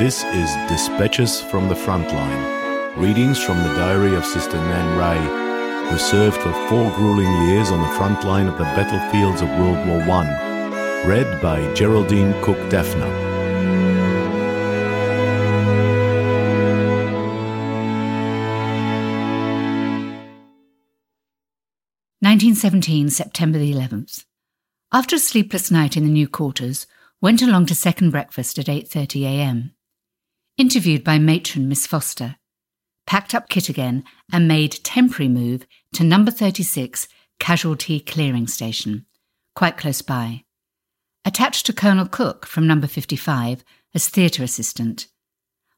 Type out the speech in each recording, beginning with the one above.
This is Dispatches from the Frontline, readings from the diary of Sister Nan Reay, who served for four grueling years on the front line of the battlefields of World War I. Read by Geraldine Cook Dafner. 1917, September the 11th. After a sleepless night in the new quarters, went along to second breakfast at 8:30 a.m. Interviewed by matron Miss Foster. Packed up kit again and made temporary move to number 36 Casualty Clearing Station, quite close by. Attached to Colonel Cook from number 55 as theatre assistant.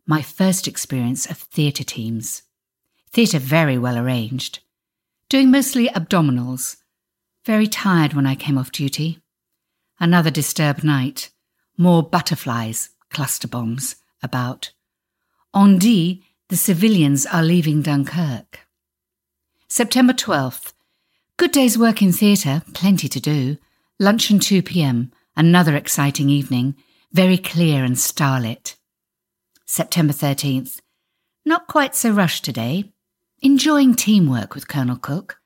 My first experience of theatre teams. Theatre very well arranged doing mostly abdominals. Very tired when I came off duty. Another disturbed night. More butterflies, cluster bombs, about. On D, the civilians are leaving Dunkirk. September 12th. Good day's work in theatre, plenty to do. Luncheon 2 pm, another exciting evening, very clear and starlit. September 13th. Not quite so rushed today. Enjoying teamwork with Colonel Cook.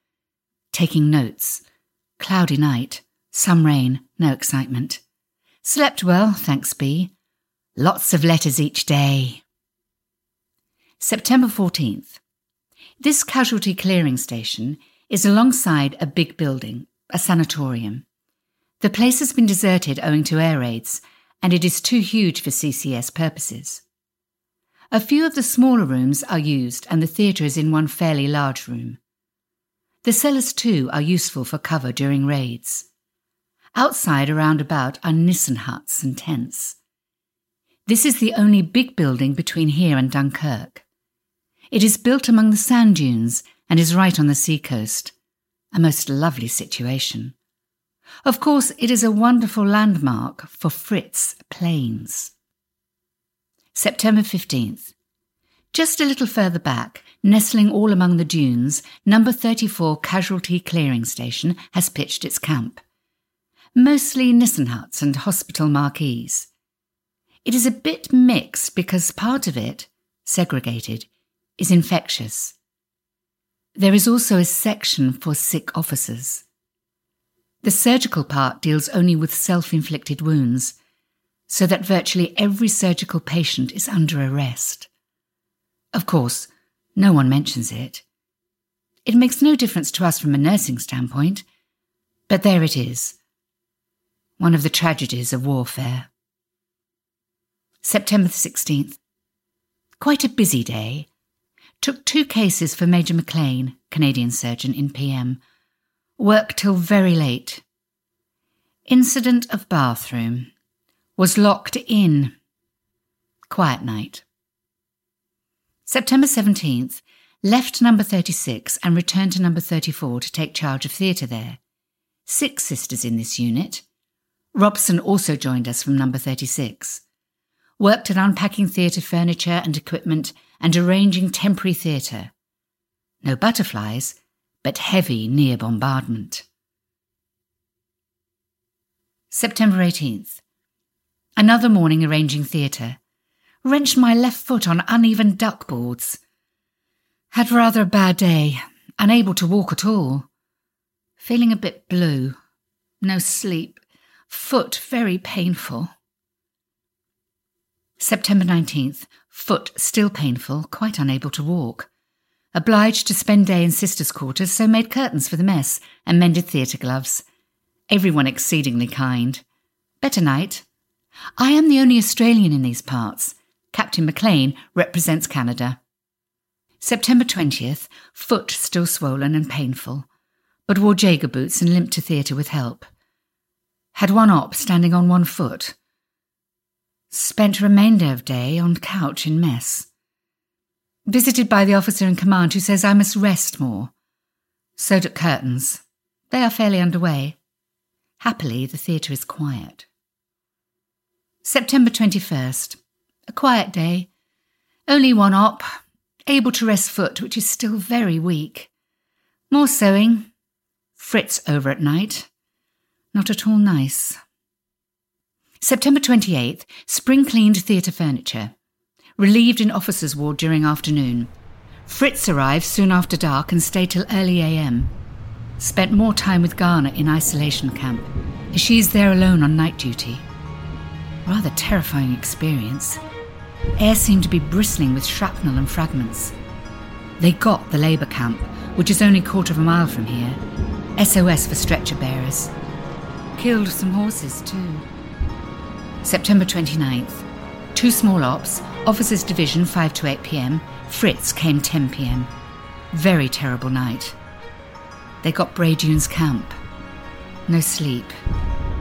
Taking notes. Cloudy night. Some rain. No excitement. Slept well, thanks be. Lots of letters each day. September 14th. This casualty clearing station is alongside a big building, a sanatorium. The place has been deserted owing to air raids, and it is too huge for CCS purposes. A few of the smaller rooms are used, and the theatre is in one fairly large room. The cellars, too, are useful for cover during raids. Outside around about are Nissen huts and tents. This is the only big building between here and Dunkirk. It is built among the sand dunes and is right on the seacoast. A most lovely situation. Of course, it is a wonderful landmark for Fritz planes. September 15th. Just a little further back, nestling all among the dunes, number 34 Casualty Clearing Station has pitched its camp. Mostly Nissen huts and hospital marquees. It is a bit mixed because part of it, segregated, is infectious. There is also a section for sick officers. The surgical part deals only with self inflicted wounds so that virtually every surgical patient is under arrest. Of course, no one mentions it. It makes no difference to us from a nursing standpoint, but there it is. One of the tragedies of warfare. September 16th. Quite a busy day. Took two cases for Major McLean, Canadian surgeon, in PM. Work till very late. Incident of bathroom was locked in. Quiet night. September 17th, left number 36 and returned to number 34 to take charge of theatre there. Six sisters in this unit. Robson also joined us from number 36. Worked at unpacking theatre furniture and equipment and arranging temporary theatre. No butterflies, but heavy near bombardment. September 18th. Another morning arranging theatre. Wrenched my left foot on uneven duckboards. Had rather a bad day, unable to walk at all. Feeling a bit blue. No sleep. Foot very painful. September 19th. Foot still painful, quite unable to walk. Obliged to spend day in sisters' quarters, so made curtains for the mess and mended theatre gloves. Everyone exceedingly kind. Better night, I am the only Australian in these parts. Captain McLean represents Canada. September 20th, foot still swollen and painful, but wore Jaeger boots and limped to theatre with help. Had one op standing on one foot. Spent remainder of day on couch in mess. Visited by the officer in command who says I must rest more. Sewed at curtains. They are fairly underway. Happily, the theatre is quiet. September 21st. A quiet day. Only one op. Able to rest foot, which is still very weak. More sewing. Fritz over at night. Not at all nice. September 28th. Spring cleaned theatre furniture. relieved in officers' ward during afternoon. Fritz arrived soon after dark and stayed till early AM. Spent more time with Ghana in isolation camp, she is there alone on night duty. Rather terrifying experience. Air seemed to be bristling with shrapnel and fragments. They got the labour camp, which is only a quarter of a mile from here. SOS for stretcher bearers. Killed some horses too. September 29th. Two small ops, Officers Division 5 to 8 pm, Fritz came 10 pm. Very terrible night. They got Bray Dunes camp. No sleep.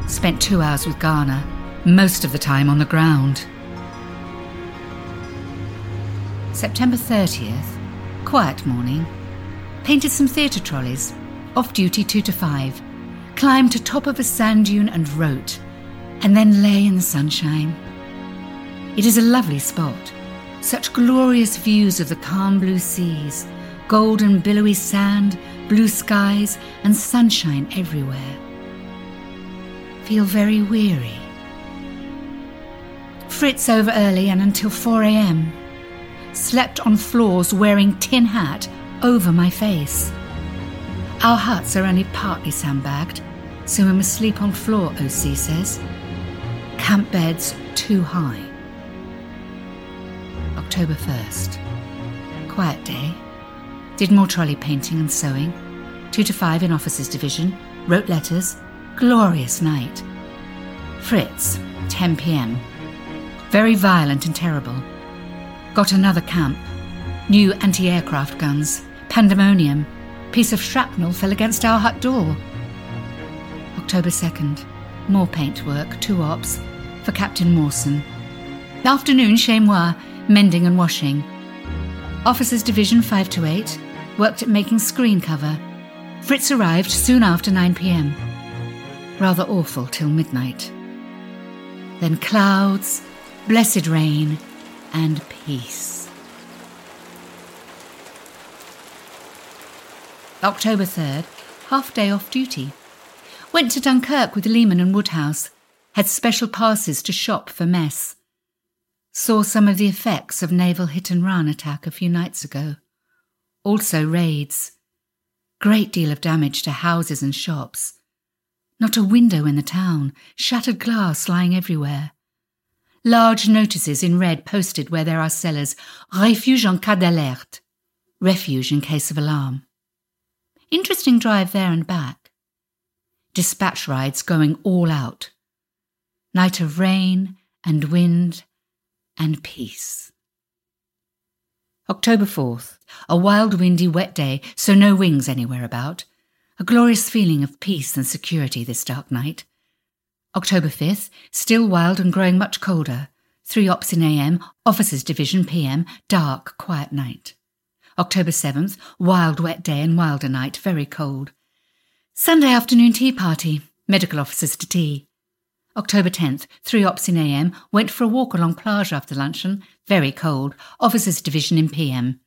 Spent two hours with Ghana, most of the time on the ground. September 30th, quiet morning. Painted some theatre trolleys, off duty 2 to 5. Climbed to top of a sand dune and wrote, and then lay in the sunshine. It is a lovely spot. Such glorious views of the calm blue seas, golden billowy sand, blue skies, and sunshine everywhere. Feel very weary. Fritz over early and until 4 a.m. Slept on floors wearing tin hat over my face. Our huts are only partly sandbagged, so we must sleep on floor, OC says. Camp beds too high. October 1st. Quiet day. Did more trolley painting and sewing. 2 to 5 in Officers Division. Wrote letters. Glorious night. Fritz, 10 pm. Very violent and terrible. Got another camp. New anti aircraft guns. Pandemonium. Piece of shrapnel fell against our hut door. October 2nd. More paintwork, two ops, for Captain Mawson. Afternoon, chez moi, mending and washing. Officers Division 5 to 8 worked at making screen cover. Fritz arrived soon after 9 pm. Rather awful till midnight. Then clouds, blessed rain, and peace. October 3rd, half day off duty. Went to Dunkirk with Lehman and Woodhouse. Had special passes to shop for mess. Saw some of the effects of naval hit and run attack a few nights ago. Also raids. Great deal of damage to houses and shops. Not a window in the town, shattered glass lying everywhere. Large notices in red posted where there are cellars, refuge en cas d'alerte, refuge in case of alarm. Interesting drive there and back. Dispatch rides going all out. Night of rain and wind and peace. October 4th, a wild, windy, wet day, so no wings anywhere about. A glorious feeling of peace and security this dark night. October 5th, still wild and growing much colder. Three ops in AM, officers division PM, dark, quiet night. October 7th, wild, wet day and wilder night, very cold. Sunday afternoon tea party, medical officers to tea. October 10th, three ops in AM, went for a walk along plage after luncheon, very cold, officers division in PM.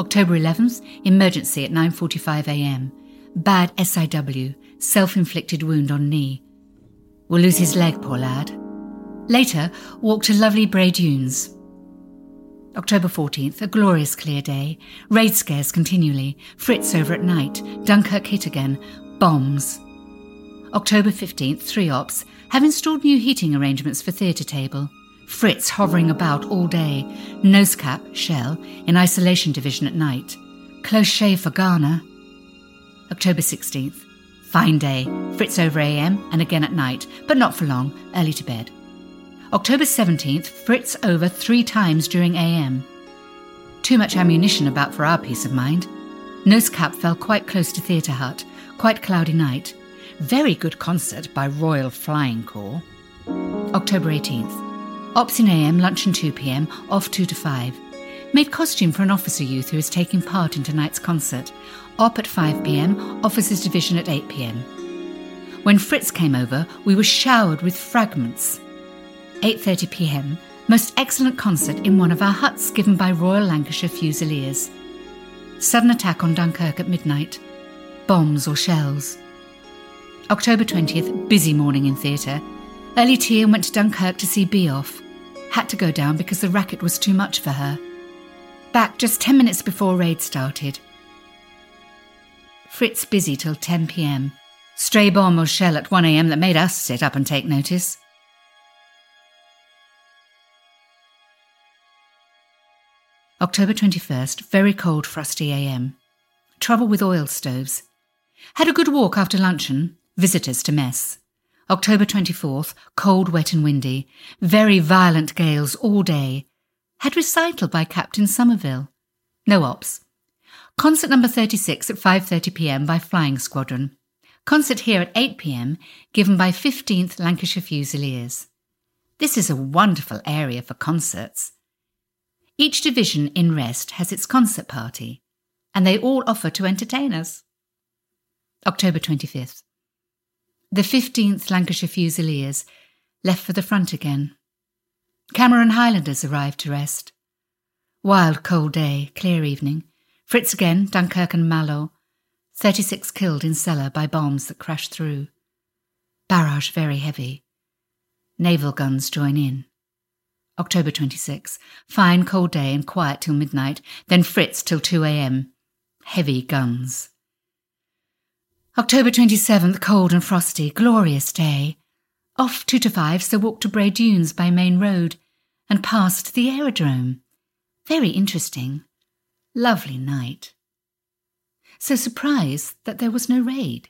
October 11th, emergency at 9:45 a.m. Bad SIW, self-inflicted wound on knee. Will lose his leg, poor lad. Later, walk to lovely Bray Dunes. October 14th, a glorious clear day. Raid scares continually. Fritz over at night. Dunkirk hit again. Bombs. October 15th, three ops, have installed new heating arrangements for theatre table. Fritz hovering about all day. Nose cap, shell, in isolation division at night. Close shave for Ghana. October 16th. Fine day. Fritz over AM and again at night, but not for long, early to bed. October 17th, Fritz over three times during AM. Too much ammunition about for our peace of mind. Nose cap fell quite close to Theatre Hut, quite cloudy night. Very good concert by Royal Flying Corps. October 18th. Ops in AM, lunch and 2 pm, off 2 to 5. Made costume for an officer youth who is taking part in tonight's concert. Op at 5 pm, officers division at 8 pm. When Fritz came over, we were showered with fragments. 8:30 p.m. Most excellent concert in one of our huts given by Royal Lancashire Fusiliers. Sudden attack on Dunkirk at midnight. Bombs or shells. October 20th, busy morning in theatre. Early tea and went to Dunkirk to see Beoff. Had to go down because the racket was too much for her. Back just 10 minutes before raid started. Fritz busy till 10 pm. Stray bomb or shell at 1 am that made us sit up and take notice. October 21st, very cold, frosty am. Trouble with oil stoves. Had a good walk after luncheon. Visitors to mess. October 24th, cold, wet, and windy. Very violent gales all day. Had recital by Captain Somerville. No ops. Concert number 36 at 5:30 p.m. by Flying Squadron. Concert here at 8 p.m. given by 15th Lancashire Fusiliers. This is a wonderful area for concerts. Each division in rest has its concert party, and they all offer to entertain us. October 25th. The 15th Lancashire Fusiliers left for the front again. Cameron Highlanders arrived to rest. Wild cold day, clear evening. Fritz again, Dunkirk and Malo. 36 killed in cellar by bombs that crashed through. Barrage very heavy. Naval guns join in. October 26. Fine cold day and quiet till midnight, then Fritz till 2 a.m. Heavy guns. October 27th, cold and frosty, glorious day. Off 2 to 5, so walked to Bray Dunes by main road and past the aerodrome. Very interesting. Lovely night. So surprised that there was no raid.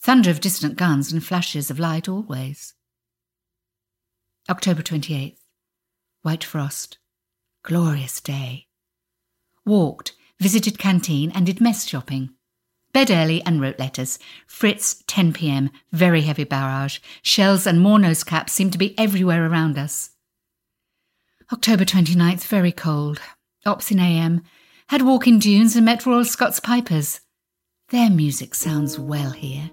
Thunder of distant guns and flashes of light always. October 28th. White frost. Glorious day. Walked, visited canteen and did mess shopping. Bed early and wrote letters. Fritz, 10 pm, very heavy barrage. Shells and more nose caps seem to be everywhere around us. October 29th, very cold. Ops in AM. Had walk in dunes and met Royal Scots Pipers. Their music sounds well here.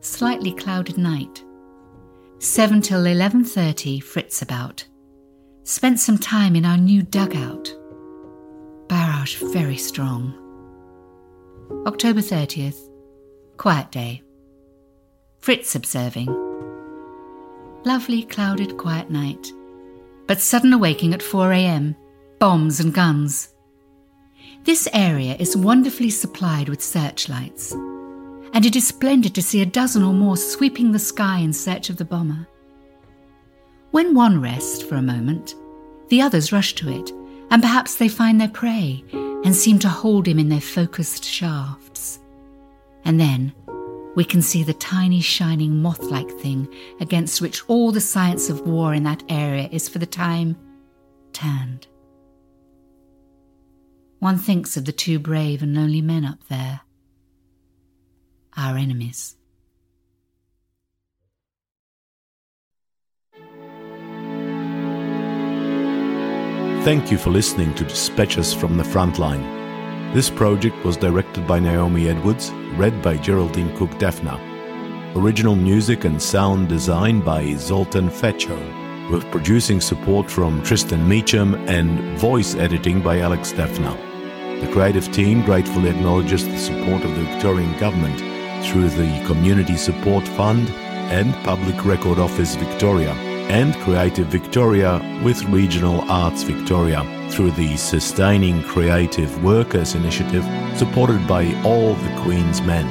Slightly clouded night. 7 till 11.30, Fritz about. Spent some time in our new dugout. Barrage very strong. October 30th. Quiet day. Fritz observing. Lovely, clouded, quiet night. But sudden awaking at 4 am. Bombs and guns. This area is wonderfully supplied with searchlights, and it is splendid to see a dozen or more sweeping the sky in search of the bomber. When one rests for a moment, the others rush to it, and perhaps they find their prey and seem to hold him in their focused shafts. And then we can see the tiny, shining moth like thing against which all the science of war in that area is for the time turned. One thinks of the two brave and lonely men up there, our enemies. Thank you for listening to Dispatches from the Frontline. This project was directed by Naomi Edwards, read by Geraldine Cook Dafner. Original music and sound design by Zoltan Fecso, with producing support from Tristan Meecham and voice editing by Alex Dafner. The creative team gratefully acknowledges the support of the Victorian Government through the Community Support Fund and Public Record Office Victoria and Creative Victoria with Regional Arts Victoria through the Sustaining Creative Workers initiative supported by all the Queen's Men.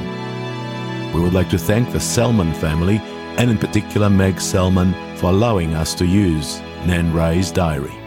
We would like to thank the Selman family and in particular Meg Selman for allowing us to use Nan Reay's diary.